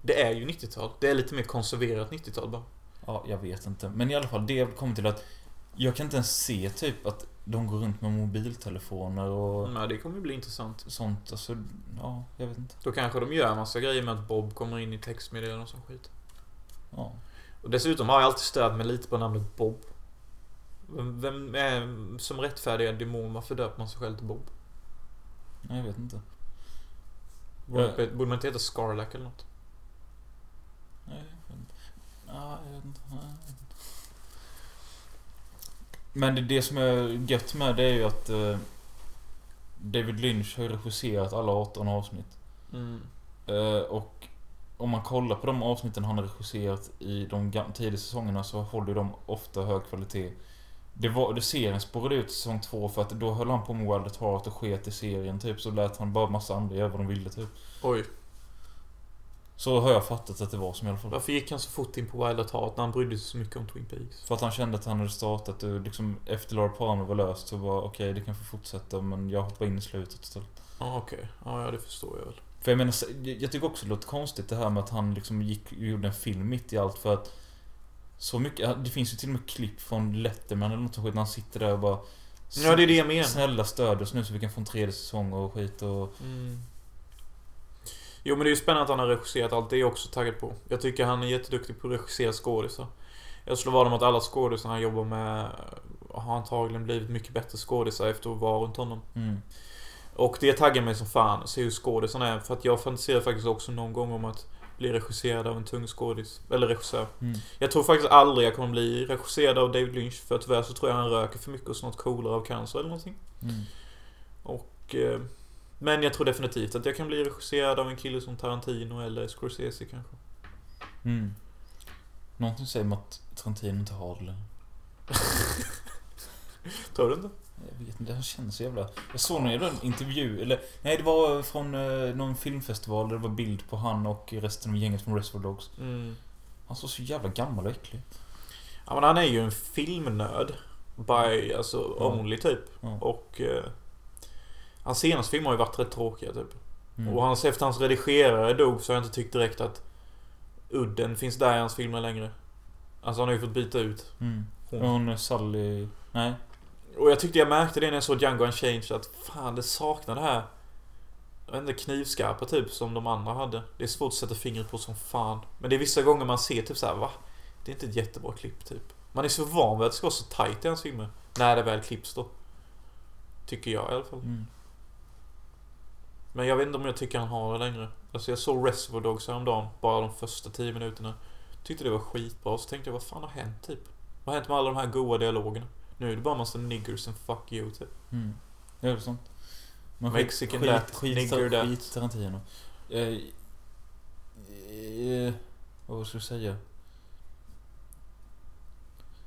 Det är ju 90-tal. Det är lite mer konserverat 90-tal bara. Ja, jag vet inte. Men i alla fall, det kommer till att jag kan inte ens se typ att de går runt med mobiltelefoner och Ja, det kommer ju bli intressant. sånt. Alltså, ja, jag vet inte. Då kanske de gör en massa grejer med att Bob kommer in i textmeddelanden och sån skit. Ja. Och dessutom har jag alltid stört mig lite på namnet Bob. Vem, är som rättfärdigar demon? Varför döper man sig själv till Bob? Nej, jag vet inte. Borde, borde man inte heta Scarlack eller något? Nej, jag vet inte. Ja, jag vet inte. Men det, det som är gött med det är ju att eh, David Lynch har regisserat alla 18 avsnitt. Mm. Eh, och om man kollar på de avsnitten han har regisserat i de tidiga säsongerna så håller de ofta hög kvalitet. Det var, det serien spårade ut säsong två för att då höll han på med Wild at Heart och sket i serien typ. Så lät han bara massa andra göra vad de ville typ. Oj. Så har jag fattat att det var som i alla fall. Varför gick han så fort in på Wild at Heart när han brydde sig så mycket om Twin Peaks? För att han kände att han hade startat och liksom efter Laura Palmer var löst så var okej det kan få fortsätta men jag hoppar in i slutet istället. Ja, okej. Ja, ja, det förstår jag väl. För jag menar, jag tycker också det låter konstigt det här med att han liksom gick och gjorde en film mitt i allt för att Så mycket, det finns ju till och med klipp från Letterman eller något skit när han sitter där och bara Ja, det är det jag menar. Snälla stöd oss nu så vi kan få en tredje säsong och skit och... Mm. Jo men det är ju spännande att han har regisserat allt. Det är jag också taggad på. Jag tycker han är jätteduktig på att regissera skådisar. Jag slår vad om att alla skådisar han jobbar med har antagligen blivit mycket bättre skådisar efter att vara runt honom. Mm. Och det taggar mig som fan att se hur skådisarna är. För att jag fantiserar faktiskt också någon gång om att bli regisserad av en tung skådis. Eller regissör. Mm. Jag tror faktiskt aldrig jag kommer bli regisserad av David Lynch. För tyvärr så tror jag han röker för mycket och snart coolare av cancer eller någonting. Mm. Och... Eh, men jag tror definitivt att jag kan bli regisserad av en kille som Tarantino eller Scorsese kanske. Mm. Någonting säger mig att Tarantino inte har det. Tror du inte? Jag vet inte, här känns så jävla... Jag såg någon jävla intervju, eller... Nej, det var från eh, någon filmfestival där det var bild på han och resten av gänget från Reservoir Dogs. Mm. Han såg så jävla gammal och äcklig. Ja men han är ju en filmnörd. By, alltså, Ja. only typ. Ja. Och... Eh, hans senaste filmer har ju varit rätt tråkiga typ. Mm. Och hans, efter hans redigerare dog så har jag inte tyckt direkt att udden finns där i hans filmer längre. Alltså han har ju fått byta ut Mm. hon. Hon är Sally... Nej. Och jag tyckte jag märkte det när jag såg Django Unchanged att fan det saknar det här jag vet inte, knivskarpa typ som de andra hade. Det är svårt att sätta fingret på som fan. Men det är vissa gånger man ser typ så här, va? Det är inte ett jättebra klipp typ. Man är så van vid att det ska vara så tight i hans filmer. När det väl klipps då. Tycker jag i alla fall. Mm. Men jag vet inte om jag tycker han har det längre. Alltså jag såg Reservoir Dogs häromdagen. Bara de första 10 minuterna. Tyckte det var skitbra. Så tänkte jag, vad fan har hänt typ? Vad har hänt med alla de här goa dialogerna? Nu är det bara massa niggers and fuck you typ. Mm. Det är. Men Mexican skit, that, skit, nigger that. skit Tarantino. Eh, eh, vad ska jag säga?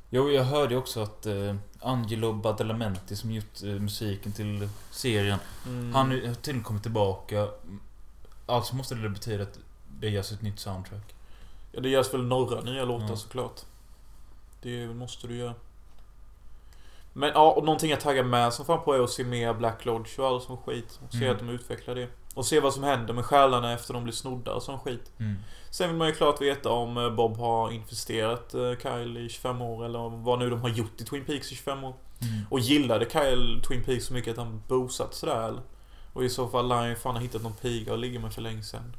Jo, jag hörde också att eh, Angelo Badalamenti som gjort eh, musiken till serien. Mm. Han har tydligen kommit tillbaka. Alltså måste det betyda att det görs ett nytt soundtrack. Ja, det görs väl några nya låtar Ja. såklart. Det måste du göra. Men ja, och någonting jag taggar med som fan på är att se mer Black Lodge och all sån skit. Och se Mm. att de utvecklar det. Och se vad som händer med själarna efter de blir snodda och sån skit. Mm. Sen vill man ju klart veta om eh, Bob har infesterat eh, Kyle i 25 år eller vad nu de har gjort i Twin Peaks i 25 år. Mm. Och gillade Kyle Twin Peaks så mycket att han bosatt sådär eller? Och i så fall lär han ju fan ha hittat någon piga att ligga med för länge sedan.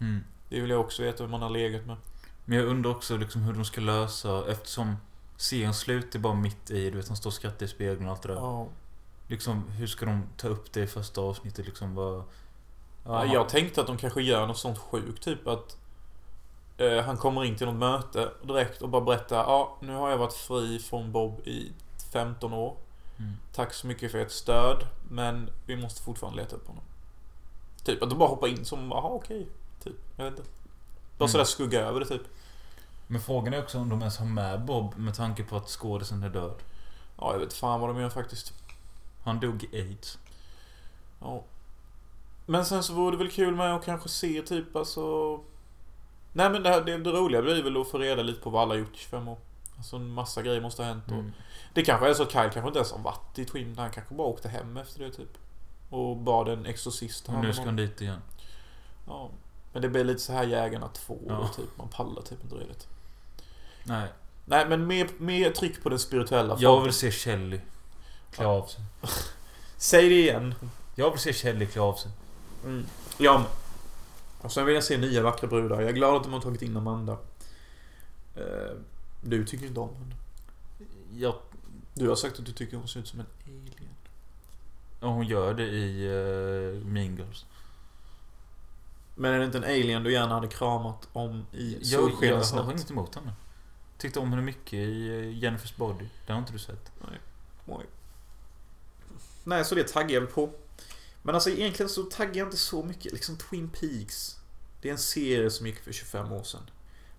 Mm. Det vill jag också veta hur man har legat med. Men jag undrar också liksom hur de ska lösa eftersom serien slutar bara mitt i, du vet han står och skrattar i spegeln och allt det där. Ja. Liksom hur ska de ta upp det i första avsnittet liksom vad... Ja, Jag tänkte att de kanske gör något sånt sjukt, typ att eh, han kommer in till något möte direkt och bara berättar ja, nu har jag varit fri från Bob i 15 år. Mm. Tack så mycket för ert stöd, men vi måste fortfarande leta upp honom. Typ att de bara hoppar in som, jaha okej. Typ, jag vet inte. Bara Mm. sådär skugga över det typ. Men frågan är också om de ens har med Bob med tanke på att skådisen är död. Ja, jag vet fan vad de gör faktiskt. Han dog i aids. Ja. Men sen så vore det väl kul med att kanske se typ alltså... Nej men det, här, det, det roliga blir väl att få reda lite på vad alla gjort i 25 år. Alltså en massa grejer måste ha hänt och... Mm. Det kanske är så att Kyle kanske inte ens har varit i Twin. Han kanske bara åkte hem efter det typ. Och bad en exorcist Och nu ska han dit igen. Ja. Men det blir lite så här Jägarna 2 Ja. typ. Man pallar typ inte riktigt. Nej. Nej men mer, mer tryck på den spirituella Jag vill se Kelly klä av sig. Säg det igen. Jag vill se Kelly klä av sig. Mm. Ja. men- Och sen vill jag se nya vackra brudar. Jag är glad att de har tagit in Amanda. Eh, Du tycker inte om henne. Jag... Du har sagt att du tycker hon ser ut som en alien. Ja, hon gör det i uh, Mean Girls. Men är det inte en alien du gärna hade kramat om i Jag, jag solskenens har natt? inget emot henne. Tyckte om henne mycket i eh, Jennifer's Body. Det har inte du sett. Oj. Nej, så det taggar jag väl på. Men alltså egentligen så taggar jag inte så mycket. Liksom Twin Peaks. Det är en serie som gick för 25 år sedan.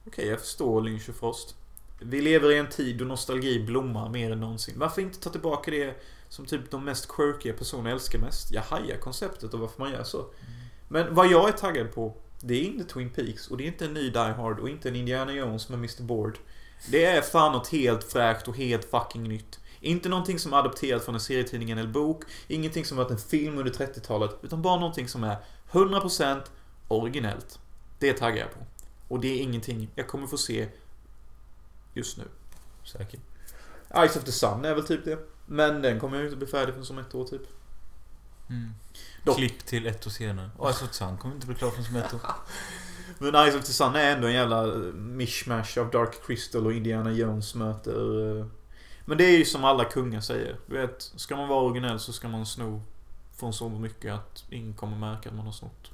Okej, jag förstår Lynch och Frost. Vi lever i en tid då nostalgi blommar mer än någonsin. Varför inte ta tillbaka det som typ de mest quirkiga personer älskar mest? Jag hajar konceptet och varför man gör så. Men vad jag är taggad på, det är inte Twin Peaks och det är inte en ny Die Hard och inte en Indiana Jones med Mr. Board. Det är fan något helt fräscht och helt fucking nytt. Inte någonting som är adopterat från en serietidning eller bok. Ingenting som varit en film under 30-talet. Utan bara någonting som är 100% originellt. Det taggar jag på. Och det är ingenting jag kommer få se just nu. Säkert. Eyes of the Sun är väl typ det. Men den kommer ju inte bli färdig förrän som ett år typ. Mm. Klipp till ett år senare. Och alltså Sun kommer inte bli klar förrän som ett år. Men Eyes of the Sun är ändå en jävla eh, mishmash av Dark Crystal och Indiana Jones möter... eh, Men det är ju som alla kungar säger. Du vet, ska man vara originell så ska man sno från så mycket att ingen kommer märka att man har snott.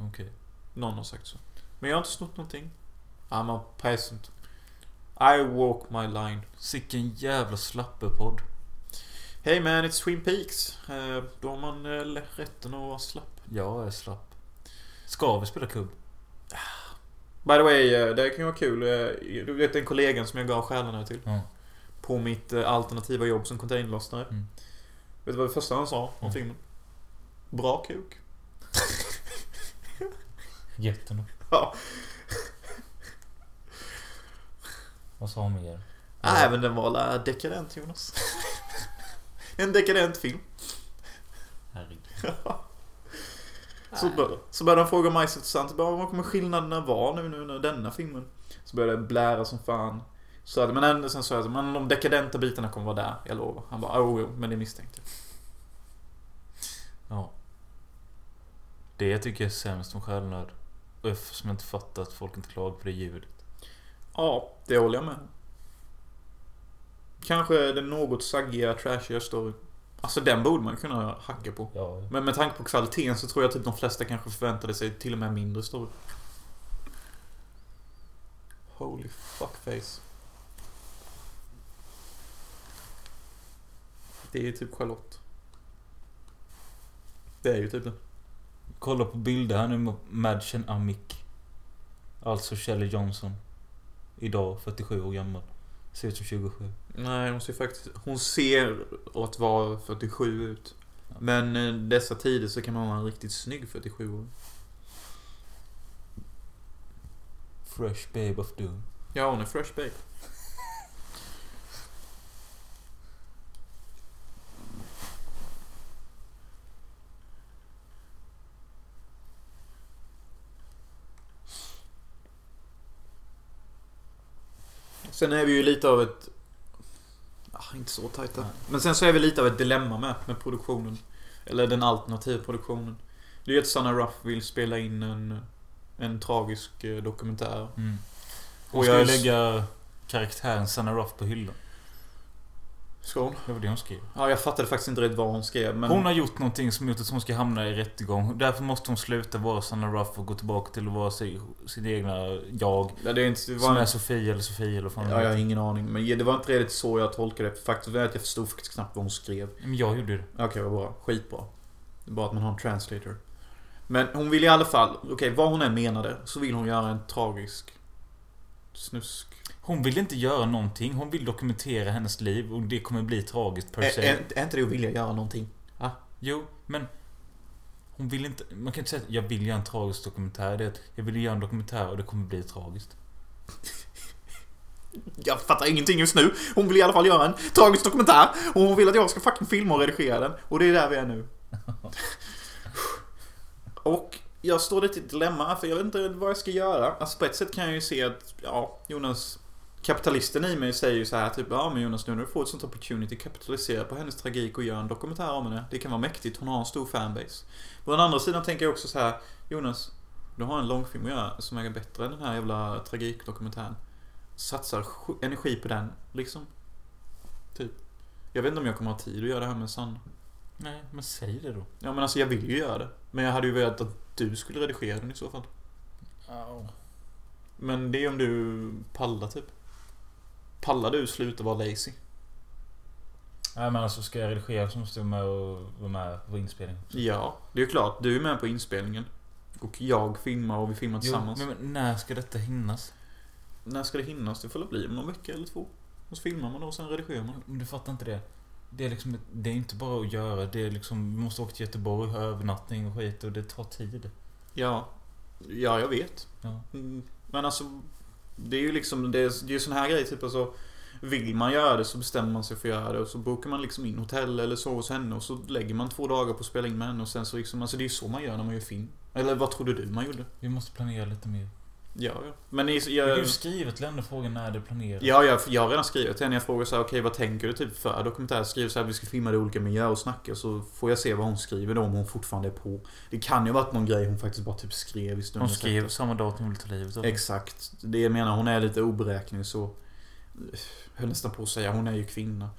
Okej. Någon har sagt så. Men jag har inte snott någonting. I'm a peasant. I walk my line. Sicken jävla slappepodd. Hey man, it's Twin Peaks. Eh, Då har man rätten att vara slapp. Jag är slapp. Ska vi spela kubb? By the way, eh, det kan ju vara kul. eh, Du vet den kollegan som jag gav själarna till. Ja. På mitt eh, alternativa jobb som containerlossnare. Mm. Vet du vad det första han sa om Mm. filmen? Bra kuk. Jättenog. Ja. Vad sa hon mer? Nej men den var dekadent Jonas. en dekadent film. Herregud. Så, bör, så började han fråga mig så sant. Bara, vad kommer skillnaderna vara nu, nu när denna filmen? Så började jag blära som fan. Så att, men ändå, sen sa jag men de dekadenta bitarna kommer vara där, jag lovar. Han bara, oh, jo, men det misstänkte jag. Ja. Det tycker jag är sämst med självnöd. Och Eftersom jag inte fattar att folk inte klagar på det ljudet. Ja, det håller jag med om. Kanske den något saggiga, trashiga story. Alltså den borde man kunna hacka på. Ja. Men med tanke på kvaliteten så tror jag typ de flesta kanske förväntade sig till och med mindre story. Holy fuckface. Det är typ Charlotte. Det är ju typ det. Kolla på bilder här nu med Madchen Amick. Alltså Shelley Johnson. Idag 47 år gammal. Ser ut som 27. Nej, hon ser faktiskt... Hon ser att vara 47 ut. Men eh, dessa tider så kan man vara en riktigt snygg 47 år. Fresh Babe of Doom. Ja, hon är fresh babe. Sen är vi ju lite av ett... Inte så tajta. Nej. Men sen så är vi lite av ett dilemma med, med produktionen. Eller den alternativa produktionen. Det är ju att Sanna Ruff vill spela in en, en tragisk eh, dokumentär. Mm. Jag jag är- lägga karaktären Sanna Ruff på hyllan. Ska hon? Det var det hon skrev. Ja, jag fattade faktiskt inte riktigt vad hon skrev. Men... Hon har gjort någonting som gjort att hon ska hamna i rättegång. Därför måste hon sluta vara Sanna Ruff och gå tillbaka till att vara sig, sitt egna jag. Ja, det är inte... Det Som var... är Sofie eller Sofie eller fan Ja, jag har ingen aning. Men det var inte riktigt så jag tolkade det. Faktum är att jag förstod faktiskt knappt vad hon skrev. Men jag gjorde det. Okej, vad bra. Skitbra. Det är bara att man har en translator. Men hon vill i alla fall, okej vad hon än menade, så vill hon göra en tragisk snusk. Hon vill inte göra någonting. Hon vill dokumentera hennes liv och det kommer bli tragiskt per se. är, är inte det att vilja göra någonting? Jo, men... Hon vill inte... Man kan inte säga att jag vill göra en tragisk dokumentär. Det är att jag vill göra en dokumentär och det kommer bli tragiskt. Jag fattar ingenting just nu. Hon vill i alla fall göra en tragisk dokumentär. Och hon vill att jag ska fucking filma och redigera den. Och det är där vi är nu. Och jag står lite i ett dilemma, för jag vet inte vad jag ska göra. Alltså på ett sätt kan jag ju se att, ja, Jonas... Kapitalisten i mig säger ju så här typ, ja men Jonas nu när du får ett sånt opportunity, kapitalisera på hennes tragik och gör en dokumentär om henne. Det kan vara mäktigt, hon har en stor fanbase. På den andra sidan tänker jag också så här, Jonas, du har en långfilm att göra som är bättre än den här jävla tragikdokumentären. Satsar energi på den, liksom. Typ. Jag vet inte om jag kommer ha tid att göra det här med Sanna. Nej, men säg det då. Ja men alltså jag vill ju göra det. Men jag hade ju velat att du skulle redigera den i så fall. Men det är om du pallar typ. Pallar du sluta vara lazy? Nej men alltså ska jag redigera så måste jag med och vara med på inspelning. Ja, det är ju klart. Du är med på inspelningen. Och jag filmar och vi filmar Jo, tillsammans. men, men när ska detta hinnas? När ska det hinnas? Det får väl bli om någon vecka eller två. Och så filmar man och sen redigerar man. Men du fattar inte det. Det är liksom, det är inte bara att göra. Det är liksom, vi måste åka till Göteborg, ha övernattning och skit och det tar tid. Ja. Ja, jag vet. Ja. Mm, Men alltså, det är ju liksom, det är, det är sån här grejer typ alltså. Vill man göra det så bestämmer man sig för att göra det och så bokar man liksom in hotell eller så hos henne och så lägger man två dagar på att spela in med henne och sen så liksom, alltså det är ju så man gör när man gör film. Eller vad trodde du man gjorde? Vi måste planera lite mer. Ja, ja. Men i, Jag jag, ju skrivit till henne frågan när det planeras. ja, jag, jag har redan skrivit till henne. Jag frågar så här, okej vad tänker du typ för dokumentär? Skriver så här, vi ska filma det i olika miljöer och snacka så får jag se vad hon skriver då om hon fortfarande är på. Det kan ju ha varit någon grej hon faktiskt bara typ skrev i stunden. Hon skrev samma dag att hon ville ta livet av. Exakt. Det jag menar, hon är lite oberäknelig så... Jag höll nästan på att säga, hon är ju kvinna.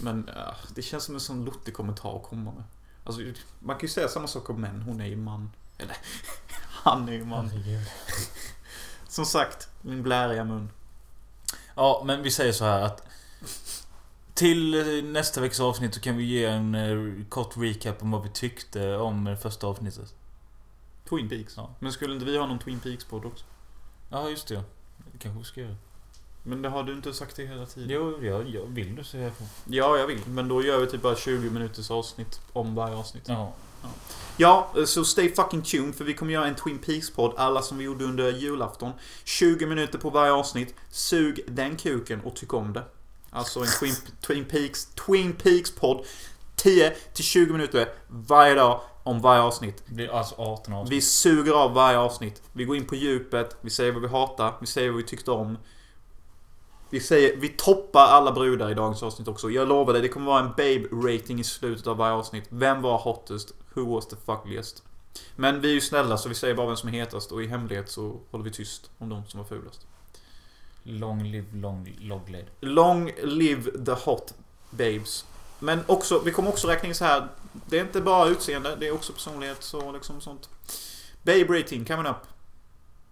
Men ja, det känns som en sån luttig kommentar att komma med. Alltså, man kan ju säga samma sak om män. Hon är ju man. Eller, han är ju man. Herregud. Som sagt, min bläriga mun. Ja, men vi säger så här att till nästa veckas avsnitt så kan vi ge en eh, kort recap om vad vi tyckte om eh, första avsnittet. Twin Peaks. Ja. Men skulle inte vi ha någon Twin Peaks-podd också? Ja, just det. Det kanske vi ska göra. Men det har du inte sagt det hela tiden. Jo, jag, jag vill du säga. Ja, jag vill. Men då gör vi typ bara 20 minuters avsnitt om varje avsnitt. Ja. Ja, så stay fucking tuned för vi kommer göra en Twin Peaks-podd alla som vi gjorde under julafton. 20 minuter på varje avsnitt. Sug den kuken och tyck om det. Alltså en Twin, Twin Peaks Twin Peaks-podd. 10 till 20 minuter varje dag om varje avsnitt. Det är alltså 18 avsnitt. Vi suger av varje avsnitt. Vi går in på djupet, vi säger vad vi hatar, vi säger vad vi tyckte om. Vi säger, vi toppar alla brudar i dagens avsnitt också. Jag lovar dig, det kommer vara en babe-rating i slutet av varje avsnitt. Vem var hottest? Who was the fuckliest? Men vi är ju snälla så vi säger bara vem som är hetast och i hemlighet så håller vi tyst om de som var fulast. Long live long log led. Long live the hot babes. Men också, vi kommer också räkna in så här. Det är inte bara utseende, det är också personlighet så liksom sånt. Babe rating coming up.